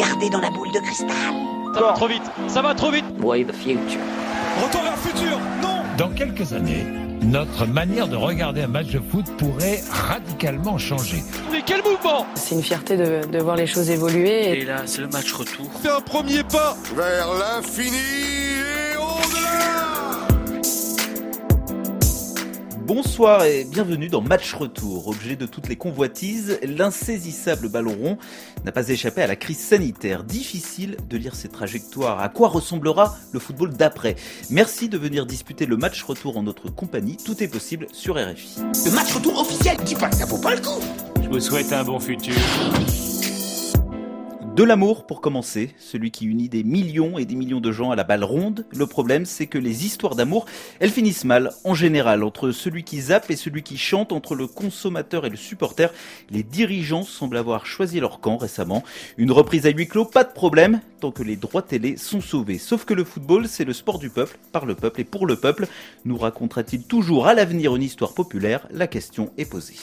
Regardez dans la boule de cristal. Ça va trop vite, ça va trop vite. Way the future. Retour vers le futur, non Dans quelques années, notre manière de regarder un match de foot pourrait radicalement changer. Mais quel mouvement C'est une fierté de, de, voir les choses évoluer. Et là, c'est le match retour. C'est un premier pas vers l'infini Bonsoir et bienvenue dans Match Retour. Objet de toutes les convoitises, l'insaisissable ballon rond n'a pas échappé à la crise sanitaire. Difficile de lire ses trajectoires. À quoi ressemblera le football d'après? Merci de venir disputer le Match Retour en notre compagnie. Tout est possible sur RFI. Le Match Retour officiel, dis pas que ça vaut pas le coup Je vous souhaite un bon futur. De l'amour pour commencer, celui qui unit des millions et des millions de gens à la balle ronde. Le problème, c'est que les histoires d'amour, elles finissent mal, en général, entre celui qui zappe et celui qui chante, entre le consommateur et le supporter. Les dirigeants semblent avoir choisi leur camp récemment. Une reprise à huis clos, pas de problème, tant que les droits télé sont sauvés. Sauf que le football, c'est le sport du peuple, par le peuple et pour le peuple. Nous racontera-t-il toujours à l'avenir une histoire populaire? La question est posée.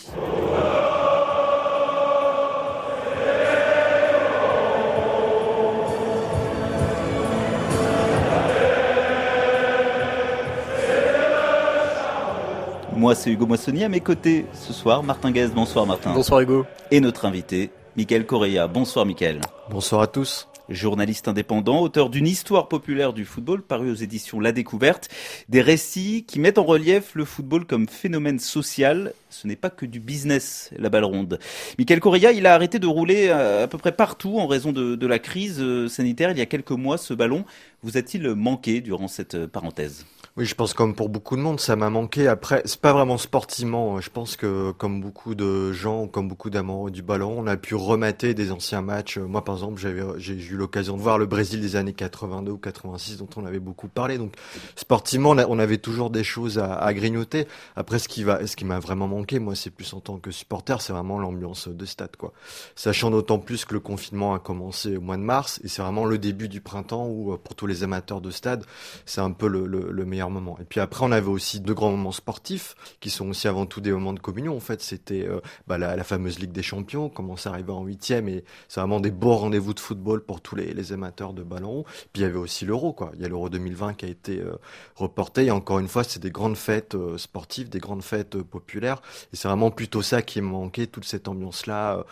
Moi, c'est Hugo Moissonnier. À mes côtés ce soir, Martin Guez. Bonsoir, Martin. Bonsoir, Hugo. Et notre invité, Michael Correa. Bonsoir, Michael. Bonsoir à tous. Journaliste indépendant, auteur d'une histoire populaire du football parue aux éditions La Découverte. Des récits qui mettent en relief le football comme phénomène social. Ce n'est pas que du business, la balle ronde. Michael Correa, il a arrêté de rouler à peu près partout en raison de, de la crise sanitaire il y a quelques mois. Ce ballon vous a-t-il manqué durant cette parenthèse? Oui, je pense comme pour beaucoup de monde, ça m'a manqué. Après, c'est pas vraiment sportivement. Je pense que comme beaucoup de gens, comme beaucoup d'amoureux du ballon, on a pu remater des anciens matchs. Moi, par exemple, j'ai eu l'occasion de voir le Brésil des années 82 ou 86, dont on avait beaucoup parlé. Donc, sportivement, on avait toujours des choses à, grignoter. Après, ce qui va, ce qui m'a vraiment manqué, moi, c'est plus en tant que supporter, c'est vraiment l'ambiance de stade, quoi. Sachant d'autant plus que le confinement a commencé au mois de mars, et c'est vraiment le début du printemps où, pour tous les amateurs de stade, c'est un peu le, le, le meilleur moment. Et puis après, on avait aussi deux grands moments sportifs qui sont aussi avant tout des moments de communion. En fait, c'était euh, bah, la, fameuse Ligue des Champions, commence à arriver en huitième et c'est vraiment des beaux rendez-vous de football pour tous les, les amateurs de ballon. Puis il y avait aussi l'Euro, quoi. Il y a l'Euro 2020 qui a été euh, reporté. Et encore une fois, c'est des grandes fêtes euh, sportives, des grandes fêtes populaires. Et c'est vraiment plutôt ça qui me manquait, toute cette ambiance-là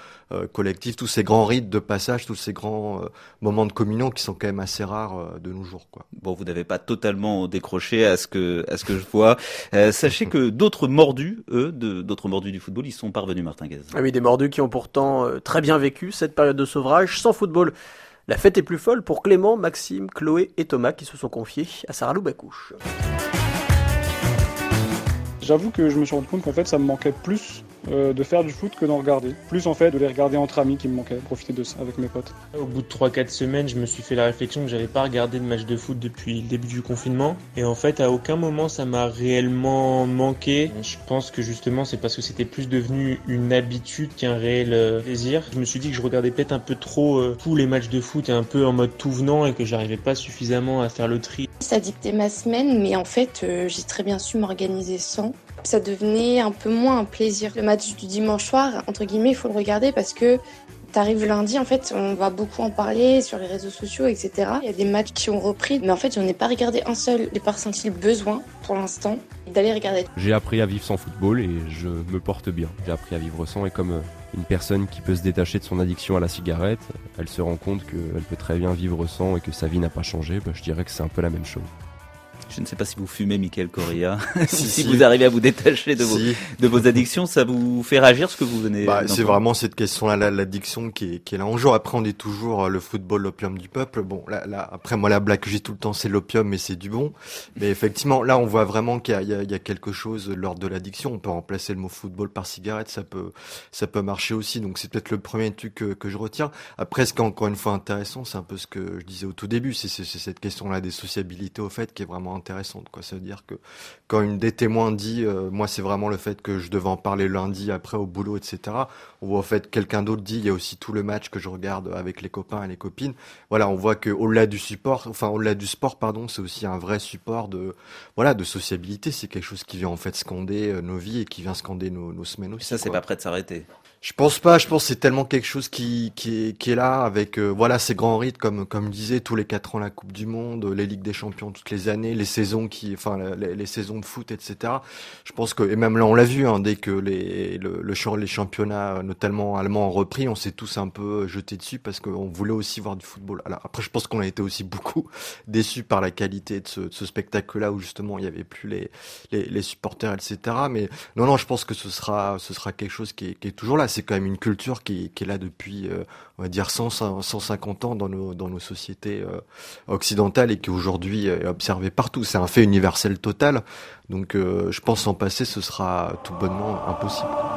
collective, tous ces grands rites de passage, tous ces grands moments de communion qui sont quand même assez rares de nos jours, quoi. Bon, vous n'avez pas totalement décroché à ce que à ce que je vois. Euh, sachez que d'autres mordus, eux, d'autres mordus du football, ils sont parvenus, Martin Gaz. Ah oui, des mordus qui ont pourtant euh, très bien vécu cette période de sevrage sans football. La fête est plus folle pour Clément, Maxime, Chloé et Thomas qui se sont confiés à Sarah Loubacouche. J'avoue que je me suis rendu compte qu'en fait ça me manquait plus euh, de faire du foot que d'en regarder. Plus en fait de les regarder entre amis qui me manquait, profiter de ça avec mes potes. Au bout de 3-4 semaines, je me suis fait la réflexion que j'avais pas regardé de match de foot depuis le début du confinement. Et en fait, à aucun moment ça m'a réellement manqué. Je pense que justement c'est parce que c'était plus devenu une habitude qu'un réel euh, plaisir. Je me suis dit que je regardais peut-être un peu trop euh, tous les matchs de foot et un peu en mode tout venant et que j'arrivais pas suffisamment à faire le tri. Ça dictait ma semaine, mais en fait euh, j'ai très bien su m'organiser sans ça devenait un peu moins un plaisir. Le match du dimanche soir, entre guillemets, il faut le regarder parce que t'arrives lundi, en fait, on va beaucoup en parler sur les réseaux sociaux, etc. Il y a des matchs qui ont repris, mais en fait, j'en ai pas regardé un seul. J'ai pas ressenti le besoin, pour l'instant, d'aller regarder. J'ai appris à vivre sans football et je me porte bien. J'ai appris à vivre sans et comme une personne qui peut se détacher de son addiction à la cigarette, elle se rend compte qu'elle peut très bien vivre sans et que sa vie n'a pas changé, bah, je dirais que c'est un peu la même chose. Je ne sais pas si vous fumez, Michael Correa. si, si, vous arrivez à vous détacher de vos, de vos addictions, ça vous fait réagir ce que vous venez bah, C'est vraiment cette question-là, l'addiction qui est, qui est là en jour. Après, on dit toujours le football, l'opium du peuple. Bon, là, là, après, moi, la blague que j'ai tout le temps, c'est l'opium, mais c'est du bon. Mais effectivement, là, on voit vraiment qu'il y, y, y, a quelque chose lors de l'addiction. On peut remplacer le mot football par cigarette, ça peut, ça peut marcher aussi. Donc, c'est peut-être le premier truc que, que, je retiens. Après, ce qui est encore une fois intéressant, c'est un peu ce que je disais au tout début, c'est cette question-là des sociabilités, au fait, qui est vraiment intéressante. Quoi. Ça veut dire que quand une des témoins dit, euh, moi c'est vraiment le fait que je devais en parler lundi après au boulot, etc. On voit au fait quelqu'un d'autre dit, il y a aussi tout le match que je regarde avec les copains et les copines. Voilà, on voit que au-delà du support, enfin au-delà du sport, pardon, c'est aussi un vrai support de, voilà, de sociabilité. C'est quelque chose qui vient en fait scander nos vies et qui vient scander nos, nos semaines aussi. Ça, c'est pas prêt de s'arrêter. Je pense pas. Je pense que c'est tellement quelque chose qui, qui, est, qui est là avec euh, voilà ces grands rythmes comme comme disait tous les quatre ans la Coupe du Monde, les ligues des champions toutes les années, les saisons qui, enfin les, saisons de foot, etc. Je pense que et même là on l'a vu hein, dès que les le, le les championnats notamment allemands ont repris, on s'est tous un peu jetés dessus parce qu'on voulait aussi voir du football. Alors après je pense qu'on a été aussi beaucoup déçus par la qualité de ce, de ce spectacle-là où justement il y avait plus les, les, les supporters, etc. Mais non non je pense que ce sera ce sera quelque chose qui est, qui est toujours là c'est quand même une culture qui, est là depuis, euh, on va dire, 100, 150 ans dans nos, dans nos sociétés euh, occidentales et qui aujourd'hui est observée partout. C'est un fait universel total. Donc euh, je pense en passer, ce sera tout bonnement impossible.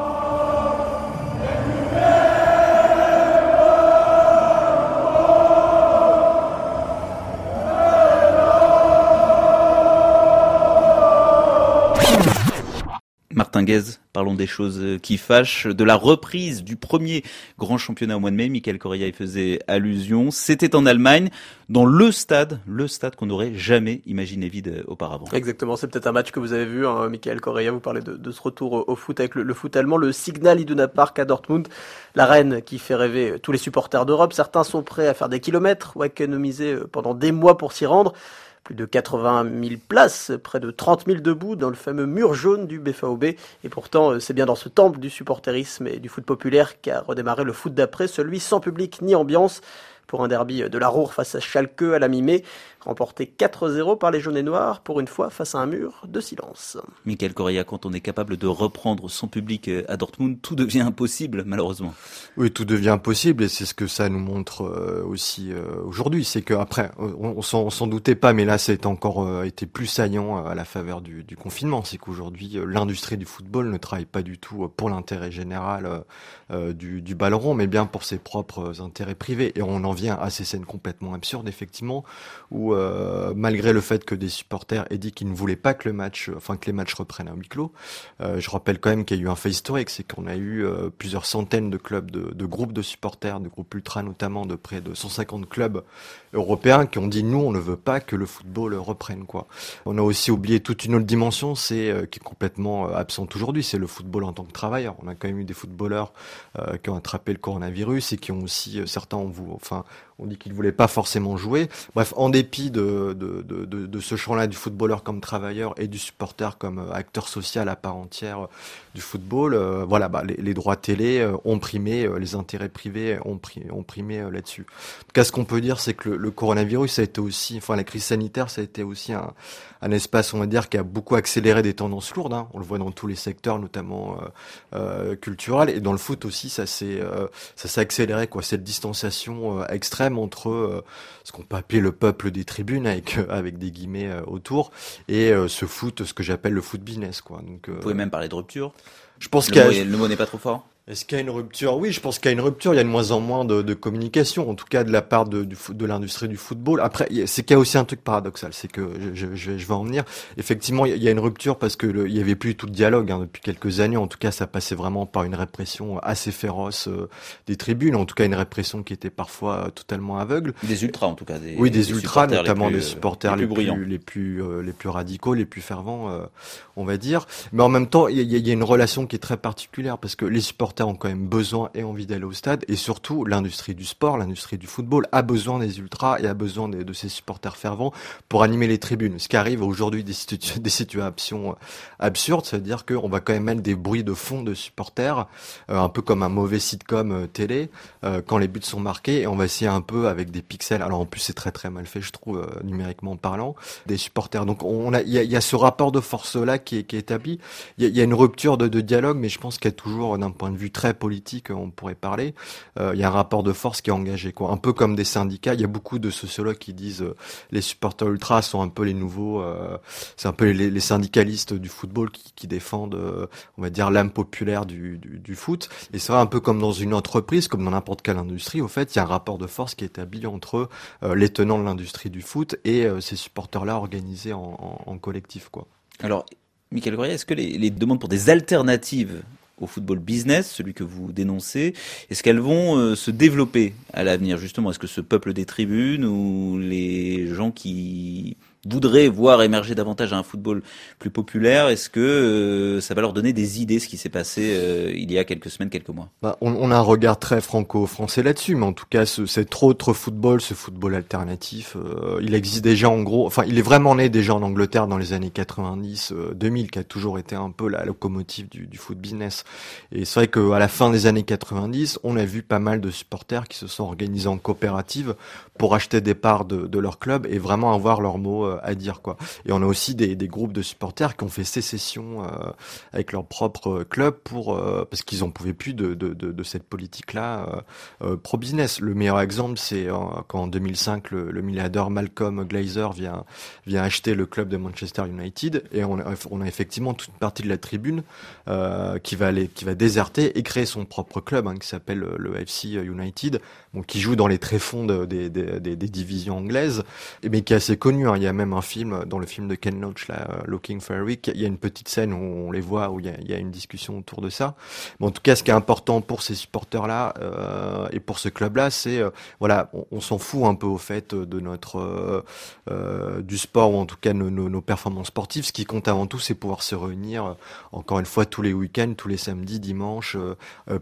Parlons des choses qui fâchent, de la reprise du premier grand championnat au mois de mai. Michael Correa y faisait allusion. C'était en Allemagne, dans le stade, le stade qu'on n'aurait jamais imaginé vide auparavant. Exactement, c'est peut-être un match que vous avez vu, hein, Michael Correa, vous parlez de, ce retour au foot avec le, foot allemand, le Signal Iduna Park à Dortmund, la reine qui fait rêver tous les supporters d'Europe. Certains sont prêts à faire des kilomètres ou à économiser pendant des mois pour s'y rendre plus de 80 000 places, près de 30 000 debout dans le fameux mur jaune du BFAOB. Et pourtant, c'est bien dans ce temple du supporterisme et du foot populaire qu'a redémarré le foot d'après, celui sans public ni ambiance pour un derby de la Roure face à Schalke à la mi-mai, remporté 4-0 par les jaunes et noirs, pour une fois face à un mur de silence. Michael Correa, quand on est capable de reprendre son public à Dortmund, tout devient impossible, malheureusement. Oui, tout devient impossible, et c'est ce que ça nous montre aussi aujourd'hui. C'est qu'après, on, on s'en doutait pas, mais là, c'est encore été plus saillant à la faveur du, du confinement. C'est qu'aujourd'hui, l'industrie du football ne travaille pas du tout pour l'intérêt général du, du ballon rond, mais bien pour ses propres intérêts privés. Et on en vient à ces scènes complètement absurdes, effectivement, où euh, malgré le fait que des supporters aient dit qu'ils ne voulaient pas que le match, enfin que les matchs reprennent à huis clos, euh, je rappelle quand même qu'il y a eu un fait historique, c'est qu'on a eu euh, plusieurs centaines de clubs, de, de, groupes de supporters, de groupes ultra notamment, de près de 150 clubs européens qui ont dit nous on ne veut pas que le football reprenne quoi. On a aussi oublié toute une autre dimension, c'est qui est complètement absente aujourd'hui, c'est le football en tant que travailleur. On a quand même eu des footballeurs qui ont attrapé le coronavirus et qui ont aussi certains ont enfin on dit qu'il ne voulait pas forcément jouer. Bref, en dépit de, de, de, ce champ-là du footballeur comme travailleur et du supporter comme acteur social à part entière du football, euh, voilà, bah, les, les, droits télé euh, ont primé, euh, les intérêts privés ont, pri ont primé là-dessus. En tout cas, ce qu'on peut dire, c'est que le, coronavirus, ça a été aussi, enfin la crise sanitaire, ça a été aussi un, un espace, on va dire, qui a beaucoup accéléré des tendances lourdes. Hein. On le voit dans tous les secteurs, notamment euh, et dans le foot aussi, ça s'est ça s'est accéléré, quoi. Cette distanciation extrême entre ce qu'on peut appeler le peuple des tribunes, avec avec des guillemets autour, et ce foot, ce que j'appelle le foot business, quoi. Donc, Vous pouvez même parler de rupture. Je pense qu'il le mot n'est pas trop fort. Est-ce qu'il y a une rupture? Oui, je pense qu'il y a une rupture. Il y a de moins en moins de, de communication, en tout cas de la part de, de l'industrie du football. Après, c'est qu'il y a aussi un truc paradoxal, c'est que je, je, je, vais en venir. Effectivement, il y a une rupture parce que le, il y avait plus tout de dialogue hein, depuis quelques années. En tout cas, ça passait vraiment par une répression assez féroce euh, des tribunes. En tout cas, une répression qui était parfois euh, totalement aveugle. Des ultras, en tout cas. Des, oui, des, des ultras, notamment des supporters les plus, les plus, les plus, euh, les plus radicaux, les plus fervents, euh, on va dire. Mais en même temps, il y, y, a une relation qui est très particulière parce que les supporters ont quand même besoin et envie d'aller au stade. Et surtout, l'industrie du sport, l'industrie du football a besoin des ultras et a besoin de, de ses supporters fervents pour animer les tribunes. Ce qui arrive aujourd'hui des, situ des situations absurdes, c'est-à-dire qu'on va quand même mettre des bruits de fond de supporters, euh, un peu comme un mauvais sitcom euh, télé, euh, quand les buts sont marqués, et on va essayer un peu avec des pixels. Alors en plus, c'est très très mal fait, je trouve, numériquement parlant, des supporters. Donc on a, il y a, ce rapport de force-là qui est, qui est établi. Il y, a, une rupture de dialogue, mais je pense qu'il y a toujours, d'un point de vue très politique, on pourrait parler, euh, il y a un rapport de force qui est engagé, quoi. Un peu comme des syndicats. Il y a beaucoup de sociologues qui disent euh, les supporters ultras sont un peu les nouveaux, euh, c'est un peu les, syndicalistes du football qui, défendent, on va dire, l'âme populaire du, foot. Et c'est un peu comme dans une entreprise, comme dans n'importe quelle industrie. Au fait, il y a un rapport de force qui est établi entre les tenants de l'industrie du foot et ces supporters-là organisés en, collectif, quoi. Alors, Michael Goria, est-ce que les demandes pour des alternatives au football business, celui que vous dénoncez. Est-ce qu'elles vont euh, se développer à l'avenir justement? Est-ce que ce peuple des tribunes ou les gens qui voudraient voir émerger davantage un football plus populaire. Est-ce que euh, ça va leur donner des idées, ce qui s'est passé euh, il y a quelques semaines, quelques mois? Bah, on, a un regard très franco-français là-dessus, mais en tout cas, ce, cet autre football, ce football alternatif, euh, il existe déjà en gros, enfin, il est vraiment né déjà en Angleterre dans les années 90, 2000, qui a toujours été un peu la locomotive du, du foot business. Et c'est vrai qu'à la fin des années 90, on a vu pas mal de supporters qui se sont organisés en coopérative pour acheter des parts de, de leur club et vraiment avoir leur mot à dire quoi. Et on a aussi des, des groupes de supporters qui ont fait sécession euh, avec leur propre club pour euh, parce qu'ils en pouvaient plus de, de, cette politique là euh, pro business. Le meilleur exemple c'est quand en 2005 le, milliardaire Malcolm Glazer vient vient acheter le club de Manchester United et on a, effectivement toute une partie de la tribune qui va aller qui va déserter et créer son propre club hein, qui s'appelle le FC United, bon, qui joue dans les tréfonds de, des, des, divisions anglaises, mais qui est assez connu. Hein. Il y a même un film, dans le film de Ken Loach, là, Looking for Eric, il y a une petite scène où on les voit, où il y a, une discussion autour de ça. Mais en tout cas, ce qui est important pour ces supporters-là euh, et pour ce club-là, c'est euh, voilà, on, s'en fout un peu au fait de notre euh, euh, du sport ou en tout cas nos, performances sportives. Ce qui compte avant tout, c'est pouvoir se réunir encore une fois tous les week-ends, tous les samedis, dimanches,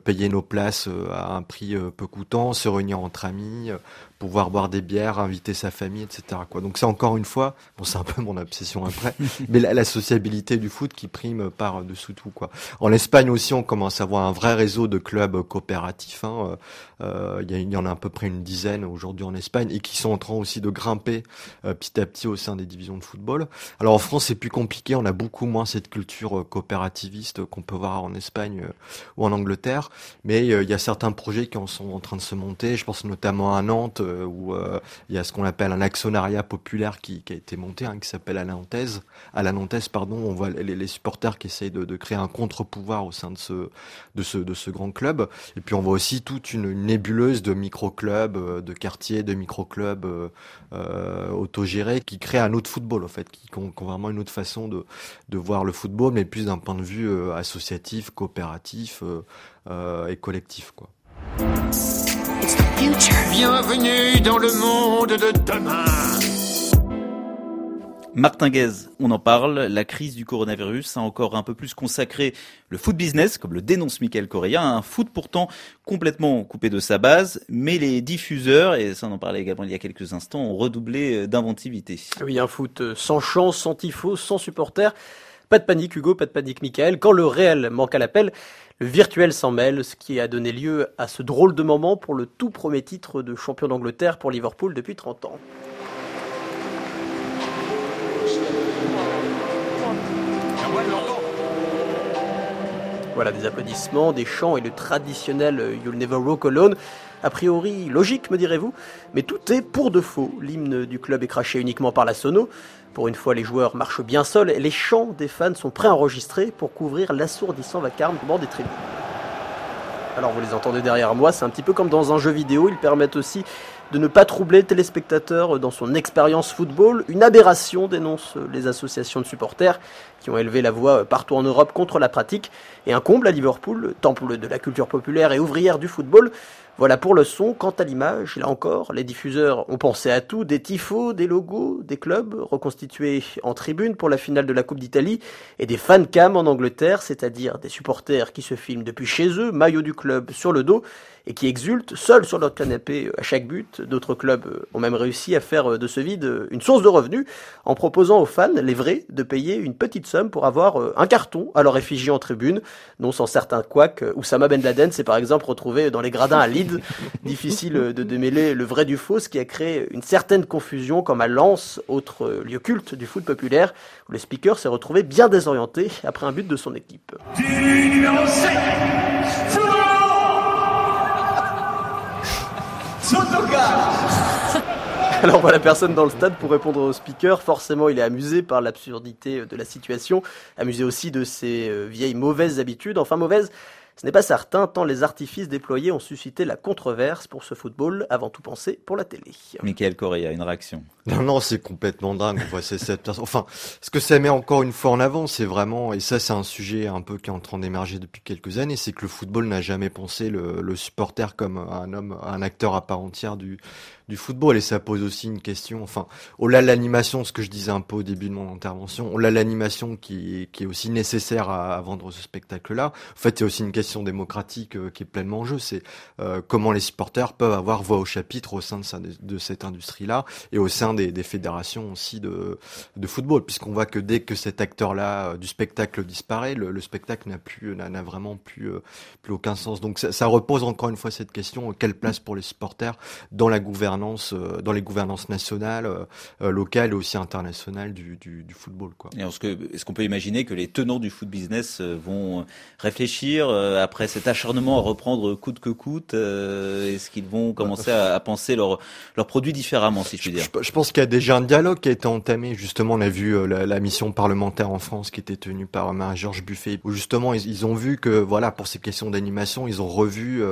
payer nos places à un prix peu coûtant, se réunir entre amis, pouvoir boire des bières, inviter sa famille, etc. Donc c'est encore une fois, bon c'est un peu mon obsession après, mais la, la, sociabilité du foot qui prime par dessous tout. Quoi. En Espagne aussi, on commence à avoir un vrai réseau de clubs coopératifs. Hein. Euh, il, y il, y en a à peu près une dizaine aujourd'hui en Espagne et qui sont en train aussi de grimper euh, petit à petit au sein des divisions de football. Alors en France c'est plus compliqué, on a beaucoup moins cette culture euh, coopérativiste qu'on peut voir en Espagne euh, ou en Angleterre, mais euh, il y a certains projets qui en sont en train de se monter. Je pense notamment à Nantes où il y a ce qu'on appelle un actionnariat populaire qui, qui a été monté, hein, qui s'appelle à la. À pardon, on voit les, supporters qui essayent de, créer un contre-pouvoir au sein de ce, de ce, de ce grand club. Et puis on voit aussi toute une, nébuleuse de micro-clubs, de quartiers, de micro-clubs euh, autogérés qui créent un autre football, en fait, qui, qui, ont, vraiment une autre façon de, de voir le football, mais plus d'un point de vue euh, associatif, coopératif euh, et collectif, quoi. Bienvenue dans le monde de demain. Martin Guez, on en parle, la crise du coronavirus a encore un peu plus consacré le foot business, comme le dénonce Michael Correa, un foot pourtant complètement coupé de sa base, mais les diffuseurs, et ça on en parlait également il y a quelques instants, ont redoublé d'inventivité. Oui, un foot sans chance, sans tifo, sans supporters. Pas de panique Hugo, pas de panique Michael. Quand le réel manque à l'appel, le virtuel s'en mêle, ce qui a donné lieu à ce drôle de moment pour le tout premier titre de champion d'Angleterre pour Liverpool depuis 30 ans. Voilà, des applaudissements, des chants et le traditionnel You'll Never Walk Alone. A priori, logique, me direz-vous, mais tout est pour de faux. L'hymne du club est craché uniquement par la sono. Pour une fois, les joueurs marchent bien seuls et les chants des fans sont préenregistrés pour couvrir l'assourdissant vacarme des tribunes. Alors vous les entendez derrière moi, c'est un petit peu comme dans un jeu vidéo, ils permettent aussi de ne pas troubler le téléspectateur dans son expérience football. Une aberration, dénoncent les associations de supporters qui ont élevé la voix partout en Europe contre la pratique. Et un comble à Liverpool, temple de la culture populaire et ouvrière du football. Voilà pour le son. Quant à l'image, là encore, les diffuseurs ont pensé à tout, des tifos, des logos, des clubs reconstitués en tribune pour la finale de la Coupe d'Italie et des fan cam en Angleterre, c'est-à-dire des supporters qui se filment depuis chez eux, maillot du club sur le dos et qui exultent seuls sur leur canapé à chaque but. D'autres clubs ont même réussi à faire de ce vide une source de revenus en proposant aux fans, les vrais, de payer une petite somme pour avoir un carton à leur effigie en tribune, non sans certains couacs. Oussama Ben Laden s'est par exemple retrouvé dans les gradins à Leeds. Difficile de démêler le vrai du faux, ce qui a créé une certaine confusion comme à Lens, autre lieu culte du foot populaire, où le speaker s'est retrouvé bien désorienté après un but de son équipe. Du numéro 7 Alors voilà, personne dans le stade pour répondre au speaker. Forcément, il est amusé par l'absurdité de la situation, amusé aussi de ses vieilles mauvaises habitudes. Enfin, mauvaises, Ce n'est pas certain tant les artifices déployés ont suscité la controverse pour ce football avant tout pensé pour la télé. Michael Correa, une réaction? Non, non, c'est complètement dingue. Cette... Enfin, ce que ça met encore une fois en avant, c'est vraiment, et ça c'est un sujet un peu qui est en train d'émerger depuis quelques années, c'est que le football n'a jamais pensé le, le supporter comme un homme, un acteur à part entière du, du football et ça pose aussi une question. Enfin, au-delà de l'animation, ce que je disais un peu au début de mon intervention, au-delà de l'animation qui, qui est aussi nécessaire à, vendre ce spectacle-là. En fait, il y a aussi une question démocratique euh, qui est pleinement en jeu. C'est euh, comment les supporters peuvent avoir voix au chapitre au sein de, cette industrie-là et au sein des, des fédérations aussi de, de football, puisqu'on voit que dès que cet acteur-là euh, du spectacle disparaît, le, le spectacle n'a plus n'a vraiment plus euh, plus aucun sens. Donc ça, ça repose encore une fois cette question quelle place pour les supporters dans la gouvernance euh, dans les gouvernances nationales, euh, euh, locales et aussi internationales du, du, du football. Quoi. Et est-ce, que, est-ce qu'on peut imaginer que les tenants du foot business vont réfléchir après cet acharnement à reprendre coûte que coûte Est-ce qu'ils vont commencer à, à penser leurs leur produits différemment, si je puis dire? je, je, pense qu'il y a déjà un dialogue qui a été entamé. Justement, on a vu la, la mission parlementaire en France qui était tenue par Marie-Georges Buffet, où justement ils, ils, ont vu que voilà pour ces questions d'animation, ils ont revu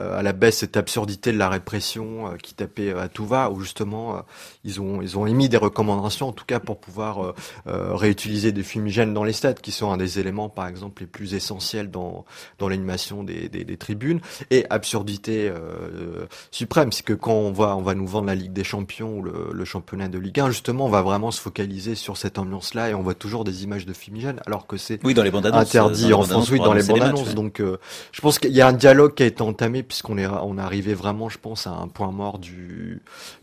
euh, à la baisse cette absurdité de la répression euh, qui tapait à tout va, où justement euh, ils ont ils ont émis des recommandations, en tout cas pour pouvoir euh, euh, réutiliser des fumigènes dans les stades, qui sont un des éléments, par exemple, les plus essentiels dans dans l'animation des, des, des, tribunes. Et absurdité euh, suprême, c'est que quand on va on va nous vendre la Ligue des Champions ou le, le championnat de Ligue 1, justement, on va vraiment se focaliser sur cette ambiance-là et on voit toujours des images de fumigènes, alors que c'est oui, dans les bandes interdit en France, oui, dans les bandes annonces. Donc, euh, je pense qu'il y a un dialogue qui a été entamé puisqu'on est on est arrivé vraiment, je pense, à un point mort du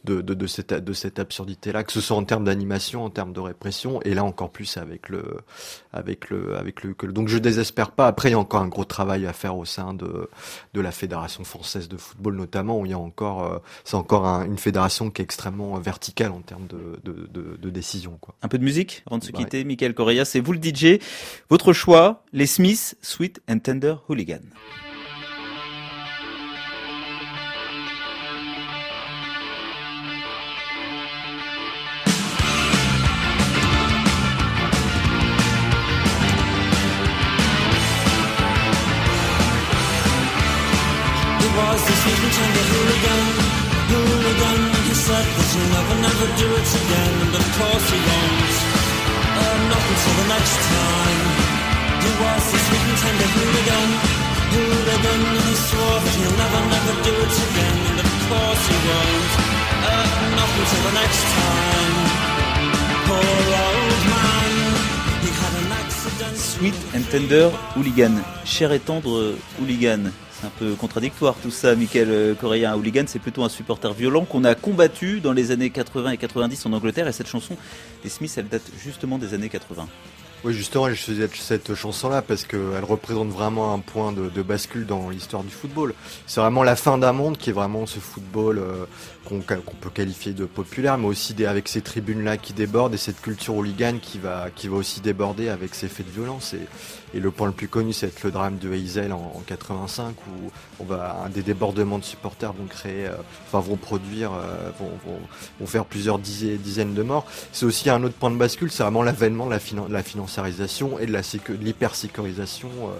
de, de, de cette, de cette absurdité-là, que ce soit en termes d'animation, en termes de répression, et là encore plus avec le, avec le, avec le, donc je désespère pas. Après, il y a encore un gros travail à faire au sein de, de la fédération française de football notamment, où il y a encore, euh, c'est encore un, une fédération qui est extrêmement verticale en termes de, de, de, de décision. Quoi. Un peu de musique avant de se quitter, ouais. Michael Correa, c'est vous le DJ. Votre choix, les Smiths, Sweet and Tender Hooligan. Sweet and tender hooligan, cher et tendre hooligan. C'est un peu contradictoire tout ça, Michael Correa. Un hooligan, c'est plutôt un supporter violent qu'on a combattu dans les années 80 et 90 en Angleterre. Et cette chanson des Smiths, elle date justement des années 80. Oui, justement, je faisais cette chanson-là parce qu'elle représente vraiment un point de, bascule dans l'histoire du football. C'est vraiment la fin d'un monde qui est vraiment ce football euh, qu'on qu peut qualifier de populaire, mais aussi avec ces tribunes-là qui débordent et cette culture hooligan qui va, qui va aussi déborder avec ces faits de violence. Et, le point le plus connu, c'est le drame de Heysel en, en 85 où des débordements de supporters vont créer, euh, enfin vont produire, euh, vont, faire plusieurs dizaines, de morts. C'est aussi un autre point de bascule, c'est vraiment l'avènement la, la et de l'hypersécurisation euh,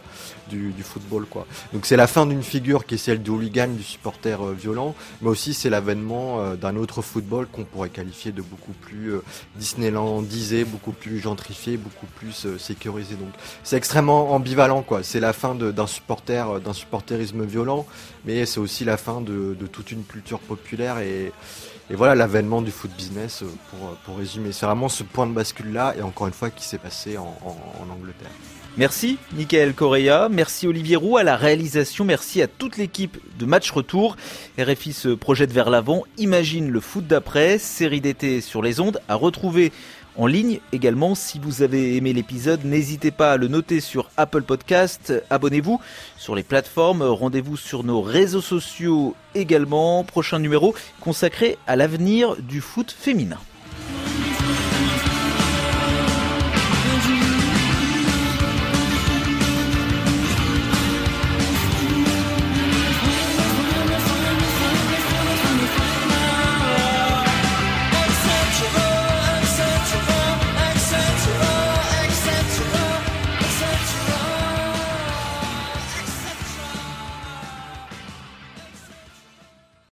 du, du, football. Quoi. Donc c'est la fin d'une figure qui est celle du hooligan, du supporter euh, violent, mais aussi c'est l'avènement euh, d'un autre football qu'on pourrait qualifier de beaucoup plus euh, Disneylandisé, beaucoup plus gentrifié, beaucoup plus sécurisé. Donc c'est extrêmement ambivalent. quoi. C'est la fin d'un supporter, d'un supporterisme violent, mais c'est aussi la fin de, de, toute une culture populaire et, et voilà l'avènement du foot business euh, pour, pour résumer. C'est vraiment ce point de bascule là et encore une fois qui s'est passé en, en, en Angleterre. Merci Michael Correa, merci Olivier Roux à la réalisation, merci à toute l'équipe de Match Retour. RFI se projette vers l'avant, imagine le foot d'après, série d'été sur les ondes, à retrouver en ligne également. Si vous avez aimé l'épisode, n'hésitez pas à le noter sur Apple Podcast. Abonnez-vous sur les plateformes. Rendez-vous sur nos réseaux sociaux également. Prochain numéro consacré à l'avenir du foot féminin.